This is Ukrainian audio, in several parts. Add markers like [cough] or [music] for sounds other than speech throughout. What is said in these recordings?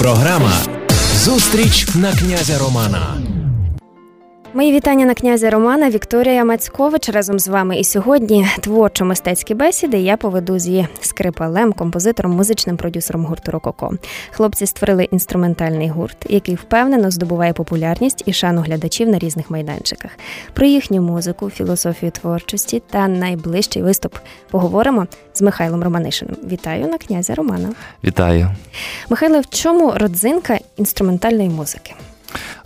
Програма Зустріч на князя Романа. Мої вітання на князя Романа Вікторія Мацькович разом з вами. І сьогодні творчо-мистецькі бесіди я поведу зі скрипалем, композитором, музичним продюсером гурту Рококо. Хлопці створили інструментальний гурт, який впевнено здобуває популярність і шану глядачів на різних майданчиках. Про їхню музику, філософію творчості та найближчий виступ поговоримо з Михайлом Романишиним. Вітаю на князя Романа. Вітаю, Михайло. В чому родзинка інструментальної музики?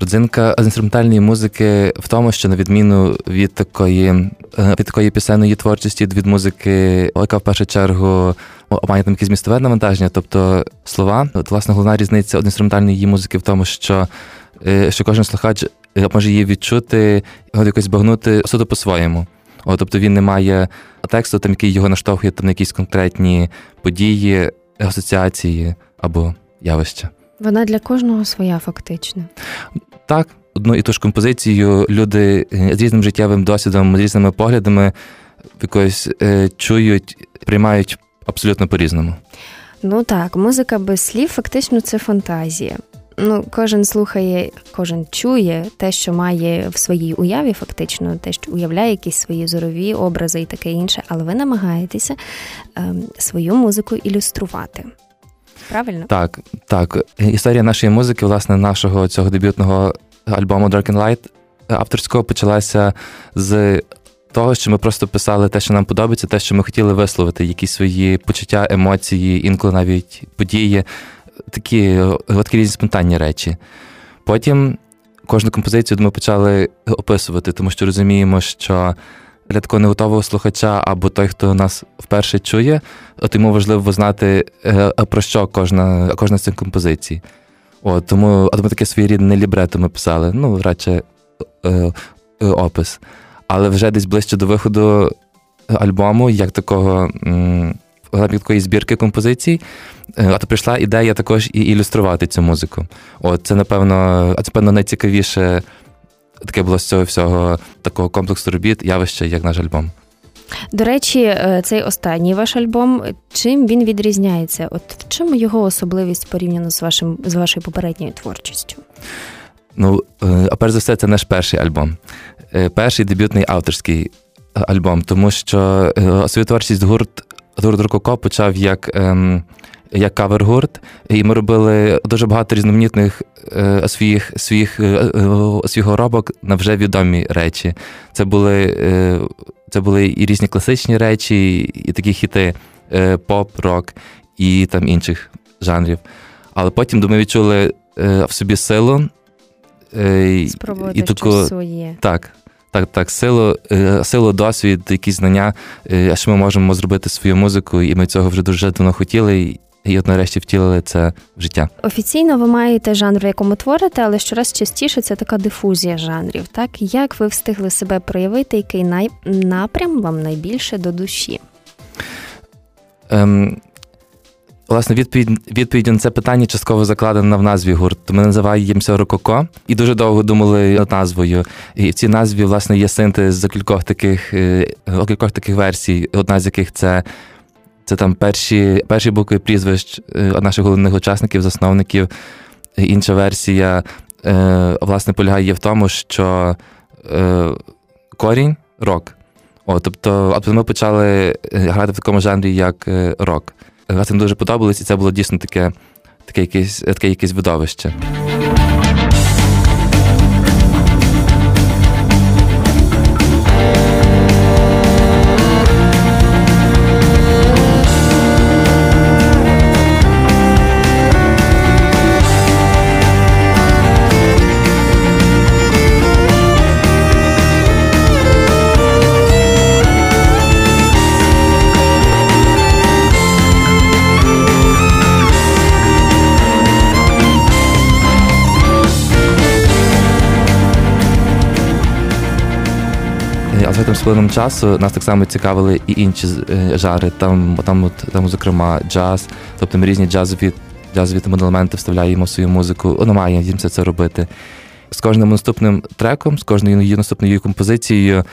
Родзинка інструментальної музики в тому, що на відміну від такої е, від такої пісенної творчості, від музики, яка в першу чергу має там якесь містове навантаження, тобто слова. От, власне, головна різниця від інструментальної її музики в тому, що е, що кожен слухач е, може її відчути, його якось багнути суто по-своєму. О, тобто він не має тексту, там який його наштовхує там на якісь конкретні події, асоціації або явища. Вона для кожного своя, фактично. Так, одну і ту ж композицію люди е, з різним життєвим досвідом, з різними поглядами якось е, чують, приймають абсолютно по-різному. Ну так, музика без слів фактично це фантазія. Ну, кожен слухає, кожен чує те, що має в своїй уяві, фактично, те, що уявляє якісь свої зорові образи і таке інше, але ви намагаєтеся е, свою музику ілюструвати. Правильно? Так, так. Історія нашої музики, власне, нашого цього дебютного альбому Dark and Light авторського почалася з того, що ми просто писали те, що нам подобається, те, що ми хотіли висловити, якісь свої почуття, емоції, інколи навіть події, такі такі різні спонтанні речі. Потім кожну композицію ми почали описувати, тому що розуміємо, що для такого неготового слухача або той, хто нас вперше чує, от йому важливо знати, е, про що кожна кожна з цих композицій. От, Тому тому таке своєрідне лібрето ми писали, ну, радше е, е, опис. Але вже десь ближче до виходу альбому, як такого як такої збірки композицій, е, а то прийшла ідея також і ілюструвати цю музику. От Це, напевно, а це, напевно, найцікавіше таке було з цього всього такого комплексу робіт, явище, як наш альбом. До речі, е, цей останній ваш альбом, чим він відрізняється? От в чому його особливість порівняно з вашим з вашою попередньою творчістю? Ну, е, а перш за все, це наш перший альбом. Перший дебютний авторський альбом, тому що свою творчість гурт гурт Рококо почав як. Ем, як кавер-гурт, і ми робили дуже багато різноманітних е, своїх своїх е, е, своїх робок на вже відомі речі. Це були е, це були і різні класичні речі, і такі хіти е, поп, рок і там інших жанрів. Але потім ми відчули е, в собі силу Спробувати і таку, щось своє. Так. Так, так, силу, силу, досвід, якісь знання, що ми можемо зробити свою музику, і ми цього вже дуже давно хотіли і от нарешті втілили це в життя. Офіційно ви маєте жанр, в якому творите, але щораз частіше це така дифузія жанрів. Так як ви встигли себе проявити, який най... напрям вам найбільше до душі? Ем, Власне, відповідь відповідь на це питання частково закладена в назві гурту. Ми називаємося Рококо і дуже довго думали над назвою. І в цій назві, власне, є синтез за кількох таких е, кількох таких версій, одна з яких це це там перші перші букви прізвищ е, наших головних учасників, засновників. Інша версія, е, власне, полягає в тому, що корінь рок. О, тобто, ми почали грати в такому жанрі, як рок. Це дуже подобалось, і це було дійсно таке, таке якесь таке якесь видовище. Плином часу нас так само цікавили і інші е, жари. Там, там, там, зокрема, джаз, тобто ми різні джазові джазові там елементи вставляємо в свою музику. Воно має їм це робити. З кожним наступним треком, з кожною наступною композицією.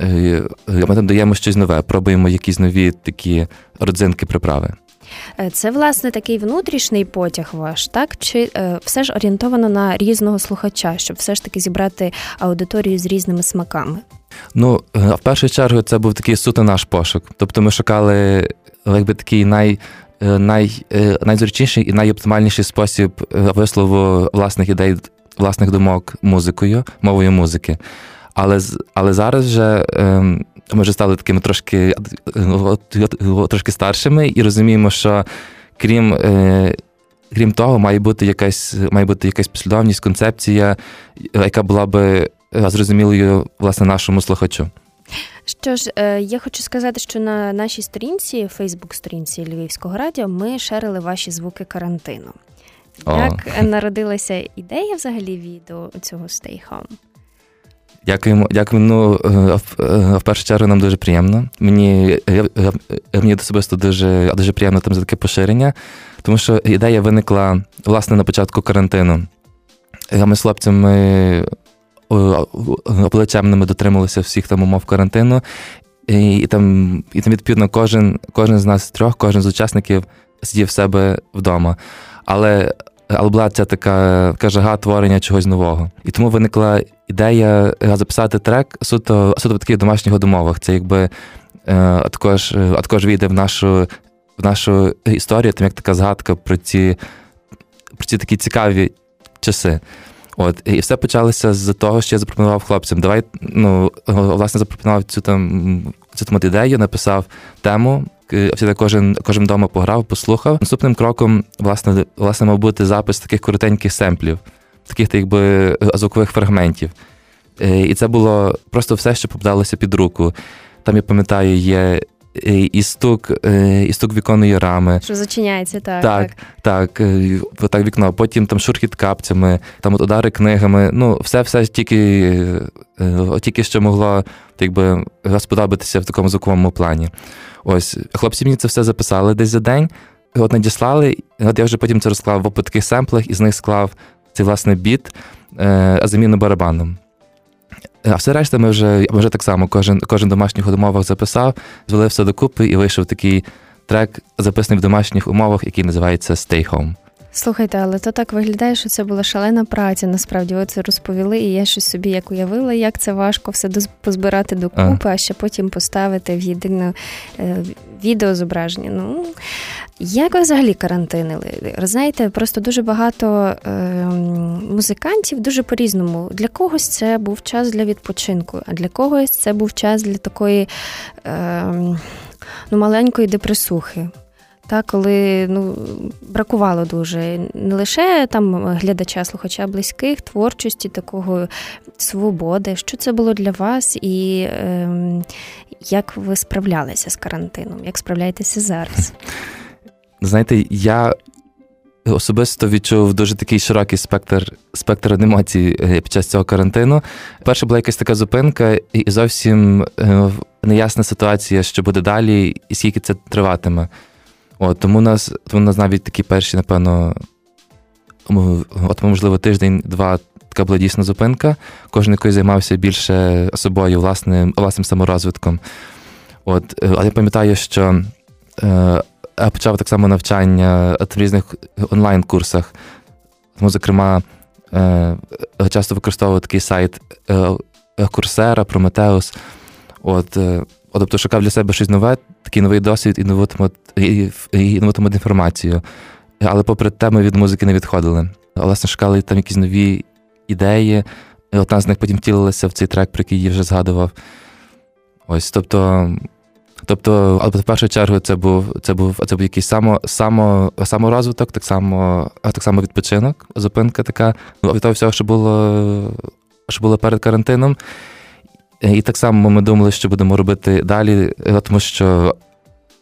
Е, ми там даємо щось нове, пробуємо якісь нові такі родзинки приправи. Е, це, власне, такий внутрішній потяг ваш, так? Чи е, все ж орієнтовано на різного слухача, щоб все ж таки зібрати аудиторію з різними смаками? Ну, в першу чергу, це був такий суто наш пошук. Тобто ми шукали якби такий най. Най, найзручніший і найоптимальніший спосіб вислову власних ідей, власних думок музикою, мовою музики. Але але зараз вже ем, ми вже стали такими трошки трошки старшими і розуміємо, що крім е, крім того, має бути якась має бути якась послідовність, концепція, яка була би е, зрозумілою власне нашому слухачу. Що ж, е, я хочу сказати, що на нашій сторінці, Фейсбук-сторінці Львівського радіо, ми шерили ваші звуки карантину. Як О. народилася ідея взагалі відео цього Stay Home? Дякуємо, дякуємо. Ну в е, першу чергу нам дуже приємно. Мені мені особисто дуже дуже приємно там за таке поширення, тому що ідея виникла власне на початку карантину. Ми з хлопцями плечемними дотрималися всіх там умов карантину, і, і там, і там відповідно, кожен кожен з нас трьох, кожен з учасників сидів в себе вдома. Але але була ця така, така жага творення чогось нового. І тому виникла ідея е, записати трек суто суто в таких домашніх домовах. Це якби е, також е, також війде в нашу в нашу історію, там як така згадка про ці про ці такі цікаві часи. От, І все почалося з того, що я запропонував хлопцям. Давай, ну, власне, запропонував цю там цю там ідею, написав тему, всі кожен кожен вдома пограв, послухав. Наступним кроком, власне, власне, мав бути запис таких коротеньких семплів, таких якби звукових фрагментів. Е, і це було просто все, що попадалося під руку. Там, я пам'ятаю, є і стук і стук віконної рами. Що зачиняється, так. Так, так, так, так вікно. Потім там шурхіт капцями, там от удари книгами. Ну, все все тільки тільки що могло якби, сподобатися в такому звуковому плані. Ось, хлопці мені це все записали десь за день, от надіслали, от я вже потім це розклав в таких семплах і з них склав цей власне біт заміну барабаном. А все решта, ми вже ми вже так само кожен кожен домашніх умовах записав, звели все докупи і вийшов такий трек, записаний в домашніх умовах, який називається Stay Home. Слухайте, але то так виглядає, що це була шалена праця. Насправді ви це розповіли, і я щось собі як уявила, як це важко все позбирати докупи, а. а ще потім поставити в єдине е, відеозображення. Ну як ви взагалі карантинили? Знаєте, просто дуже багато е, музикантів дуже по-різному. Для когось це був час для відпочинку, а для когось це був час для такої е, ну, маленької депресухи. Та, коли ну, бракувало дуже не лише там глядача, слухача близьких, творчості, такого свободи. Що це було для вас, і е, як ви справлялися з карантином? Як справляєтеся зараз? [laughs] Знаєте, я особисто відчув дуже такий широкий спектр спектр емоцій е, під час цього карантину. Перша була якась така зупинка, і зовсім е, неясна ситуація, що буде далі, і скільки це триватиме. От, Тому нас тому нас навіть такі перші, напевно, от, можливо, тиждень-два така була дійсна зупинка. Кожен який займався більше собою, власним власним саморозвитком. От, е, Але я пам'ятаю, що почав так само навчання в різних онлайн-курсах. Тому, зокрема, е, часто використовував такий сайт Курсера, Прометеус. От, тобто шукав для себе щось нове, такий новий досвід і нову і, і нову інформацію. Але попри те, ми від музики не відходили. Власне, шукали там якісь нові ідеї. Одна з них потім втілилася в цей трек, про який я вже згадував. Ось, тобто, тобто, але в першу чергу це був це був, це був якийсь само, само, саморозвиток, так само так само відпочинок, зупинка така. Від того всього, що було, що було перед карантином. І так само ми думали, що будемо робити далі, тому що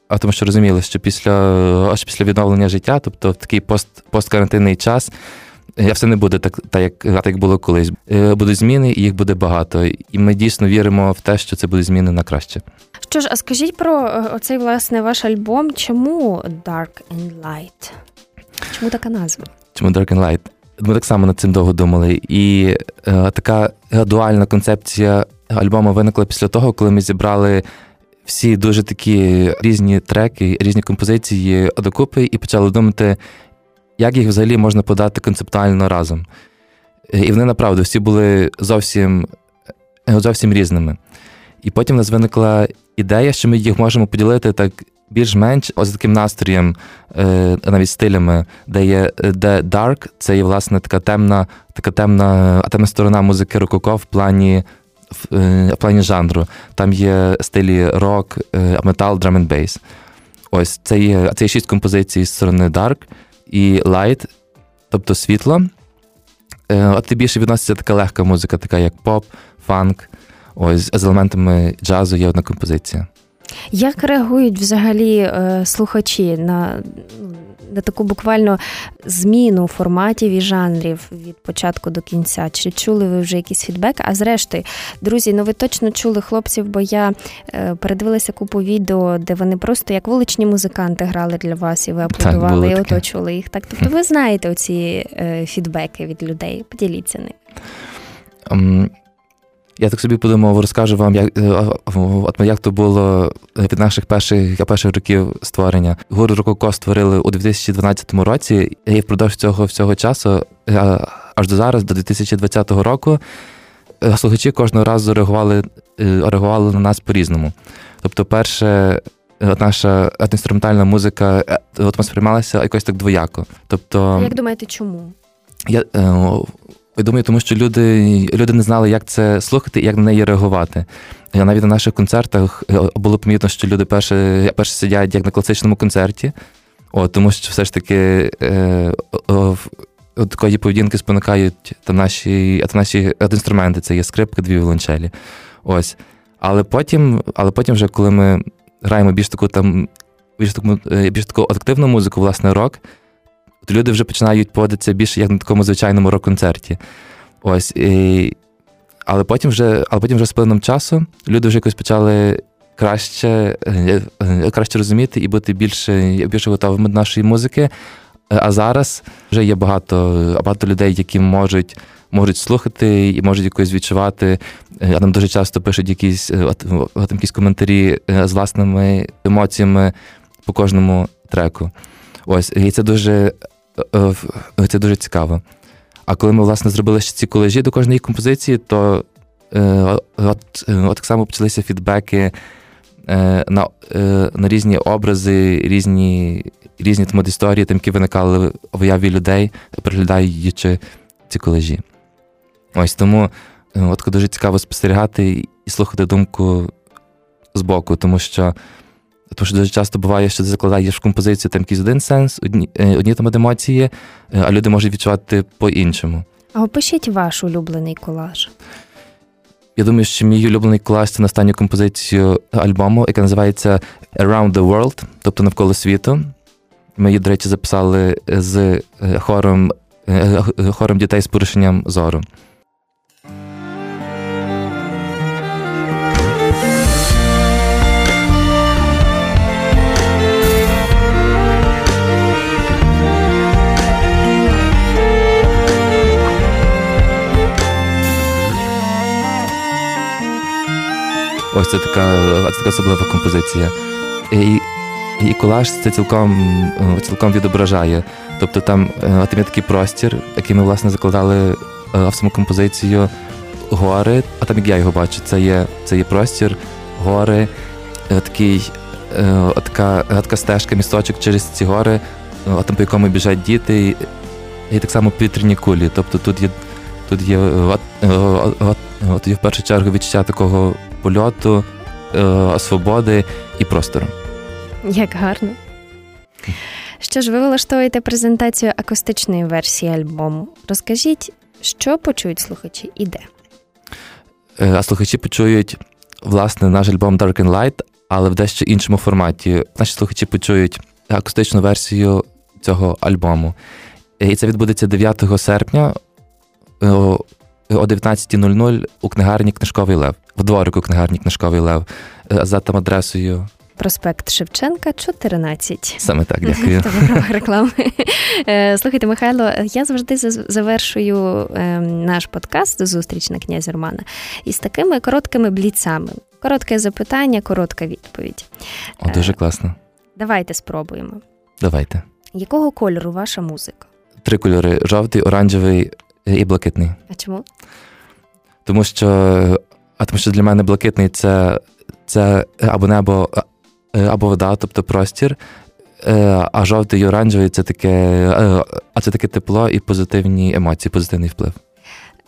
а тому що розуміли, що після аж після відновлення життя, тобто в такий пост, посткарантинний час, я все не буде так, так як так як було колись. Е, будуть зміни, і їх буде багато. І ми дійсно віримо в те, що це будуть зміни на краще. Що ж, а скажіть про е, оцей власне ваш альбом? Чому Dark and Light? Чому така назва? Чому Dark and Light? Ми так само над цим довго думали. І е, така дуальна концепція альбому виникла після того, коли ми зібрали всі дуже такі різні треки, різні композиції докупи і почали думати, як їх взагалі можна подати концептуально разом. І вони направду всі були зовсім зовсім різними. І потім у нас виникла ідея, що ми їх можемо поділити так більш-менш ось таким настроєм, е, навіть стилями, де є де Dark, це є власне така темна, така темна, темна сторона музики рококо в плані в, е, плані жанру. Там є стилі рок, е, метал, drum'n'bass. Ось це є, це є шість композицій з сторони Dark і Light, тобто світло. А ти більше відноситься така легка музика, така як поп, фанк. Ось з елементами джазу є одна композиція. Як реагують взагалі е, слухачі на на таку буквально зміну форматів і жанрів від початку до кінця? Чи чули ви вже якийсь фідбек? А зрештою, друзі, ну ви точно чули хлопців, бо я е, передивилася купу відео, де вони просто як вуличні музиканти грали для вас, і ви аплодували і оточували їх. Так, тобто ви знаєте оці е, фідбеки від людей? Поділіться ним. Я так собі подумав, розкажу вам, як е, як то було від наших перших перших років створення. Гуру Рококо створили у 2012 році, і впродовж цього всього часу, е, аж до зараз, до 2020 року, е, слухачі кожного разу реагували реагували на нас по-різному. Тобто, перше, наша інструментальна музика от сприймалася якось так двояко. Тобто, як думаєте, чому? Я я думаю, тому що люди люди не знали, як це слухати і як на неї реагувати. Навіть на наших концертах е, було помітно, що люди перше перше сидять як на класичному концерті, О, тому що все ж таки е, такої поведінки спонукають та наші та наші інструменти це є скрипка, дві віолончелі. Ось. Але потім, але потім, вже коли ми граємо більш таку там більш таку е, більш таку активну музику, власне, рок то люди вже починають поводитися більше як на такому звичайному рок-концерті. Ось. І... Але потім вже але потім вже з плином часу люди вже якось почали краще е, е, краще розуміти і бути більше більше готовими до нашої музики. А зараз вже є багато багато людей, які можуть можуть слухати і можуть якось відчувати. А нам дуже часто пишуть якісь от, от, якісь коментарі е, з власними емоціями по кожному треку. Ось, і це дуже Е, е, це дуже цікаво. А коли ми, власне, зробили ще ці колежі до кожної композиції, то е, от, от так само почалися фідбеки на на різні образи, різні різні там, історії, там, які виникали в уяві людей, переглядаючи ці колежі. Ось тому от дуже цікаво спостерігати і слухати думку збоку, тому що тому що дуже часто буває, що ти закладаєш в композицію там якийсь один сенс, одні е, одні там емоції, е, а люди можуть відчувати по-іншому. А опишіть ваш улюблений колаж. Я думаю, що мій улюблений колаж це на останню композицію альбому, яка називається Around the World, тобто навколо світу. Ми її, до речі, записали з е, хором, хором дітей з порушенням зору. Ось це така це така особлива композиція. І і колаж це цілком цілком відображає. Тобто там е, там є такий простір, який ми власне закладали е, в саму композицію гори, а там як я його бачу, це є це є простір, гори, е, такий, така, така стежка, місточок через ці гори, а там по якому біжать діти, і так само повітряні кулі. Тобто тут є тут є, от, от, от є в першу чергу відчуття такого польоту, е, свободи і простору. Як гарно. Що ж, ви влаштовуєте презентацію акустичної версії альбому. Розкажіть, що почують слухачі і де? Е, а слухачі почують, власне, наш альбом Dark and Light, але в дещо іншому форматі. Наші слухачі почують акустичну версію цього альбому. І це відбудеться 9 серпня е, о 19.00 у книгарні Книжковий Лев, в дворику книгарні Книжковий Лев е, за там адресою. Проспект Шевченка, 14. Саме так, [laughs] дякую. реклами. Е, слухайте, Михайло, я завжди завершую ем, наш подкаст зустріч на князя Романа із такими короткими бліцами. Коротке запитання, коротка відповідь. О, дуже класно. Давайте спробуємо. Давайте. Якого кольору ваша музика? Три кольори: жовтий, оранжевий і блакитний. А чому? Тому що, а тому що для мене блакитний це, це або небо, або вода, тобто простір. А жовтий і оранжевий це таке, а це таке тепло і позитивні емоції, позитивний вплив.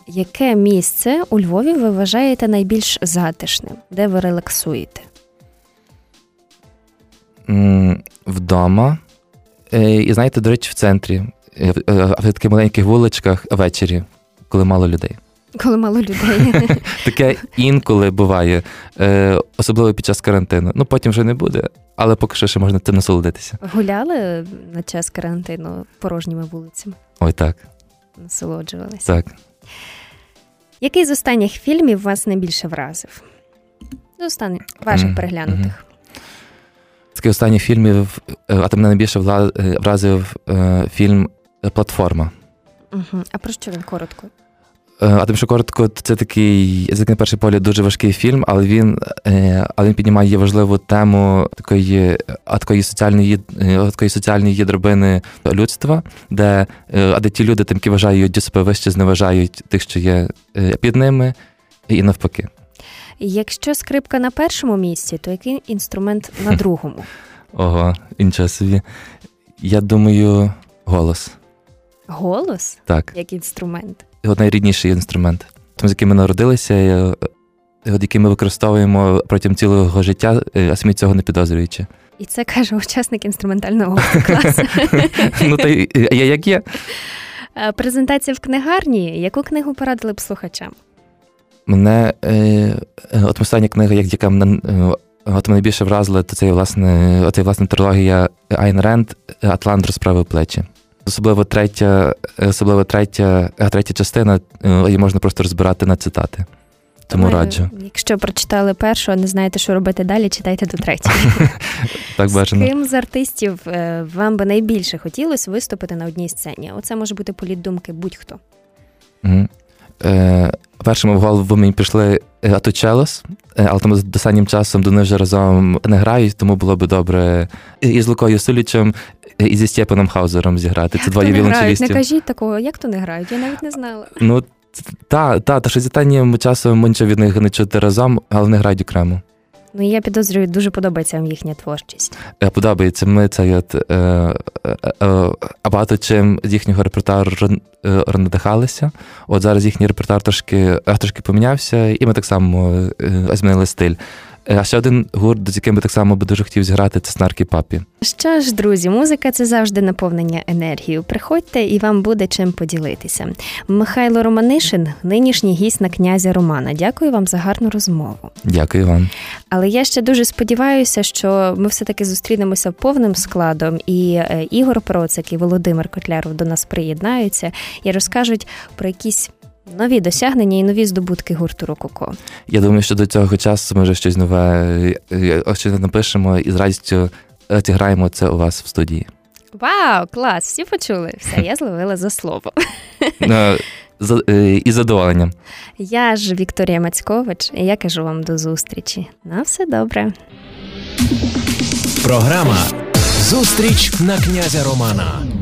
Яке місце у Львові ви вважаєте найбільш затишним, де ви релаксуєте? Вдома. І знаєте, до речі, в центрі, в таких маленьких вуличках ввечері, коли мало людей. Коли мало людей. [laughs] Таке інколи буває, особливо під час карантину. Ну потім вже не буде, але поки що ще можна цим насолодитися. Гуляли на час карантину порожніми вулицями? Ой, так. Насолоджувалися. Так. Який з останніх фільмів вас найбільше вразив? З останніх ваших mm-hmm. переглянутих. Такий останній фільмів, а то мене найбільше вразив фільм Платформа. Угу. А про що він коротко? А тим, що коротко, це такий, як на перший погляд, дуже важкий фільм, але він але він піднімає важливу тему такої такої соціальної такої соціальної дробини людства, де а де ті люди, тим, які вважають себе вище, зневажають тих, що є під ними, і навпаки. Якщо скрипка на першому місці, то який інструмент на [laughs] другому? Ого, інша собі. Я думаю, голос. Голос? Так. Як інструмент? Його найрідніший інструмент, тому з яким ми народилися, який ми використовуємо протягом цілого життя, а самі цього не підозрюючи. І це каже учасник інструментального класу. [laughs] Ну, та я як є. Презентація в книгарні. Яку книгу порадили б слухачам? Мене от остання книга, яка мене от мене більше вразила, то це власне, це власне трилогія Айн Ренд Атлант розправив плечі. Особливо третя, особливо третя, третя частина, її можна просто розбирати на цитати. Тому раджу. Якщо прочитали першу, а не знаєте, що робити далі, читайте до третьої. [laughs] Так бажано. З ким з артистів вам би найбільше хотілося виступити на одній сцені? Оце може бути політ думки будь-хто. Угу. Е, Першими в голову мені пішли Атучелос, але там останнім часом до них вже разом не грають, тому було би добре і з Лукою Сулічем, і зі Степаном Хаузером зіграти. Це двоє віолончелістів. Не кажіть такого, як то не грають? Я навіть не знала. Ну, та, та, та що з останнім часом нічого від них не чути разом, але вони грають окремо. Ну, я підозрюю, дуже подобається вам їхня творчість. Подобається. Ми це от, е, е, е, багато чим з їхнього репертуару надихалися. От зараз їхній репертуар трошки трошки помінявся, і ми так само змінили стиль. А ще один гурт, з яким би так само би дуже хотів зіграти, це Снарки Папі. Що ж, друзі, музика це завжди наповнення енергією. Приходьте і вам буде чим поділитися. Михайло Романишин, нинішній гість на князя Романа. Дякую вам за гарну розмову. Дякую вам. Але я ще дуже сподіваюся, що ми все-таки зустрінемося повним складом, і е, Ігор Процик і Володимир Котляров до нас приєднаються і розкажуть про якісь нові досягнення і нові здобутки гурту Рококо. Я думаю, що до цього часу ми вже щось нове щось напишемо і з радістю зіграємо це у вас в студії. Вау, клас! Всі почули. Все, я зловила за слово. [laughs] І задоволенням. Я ж Вікторія Мацькович, і я кажу вам до зустрічі. На все добре. Програма Зустріч на князя Романа.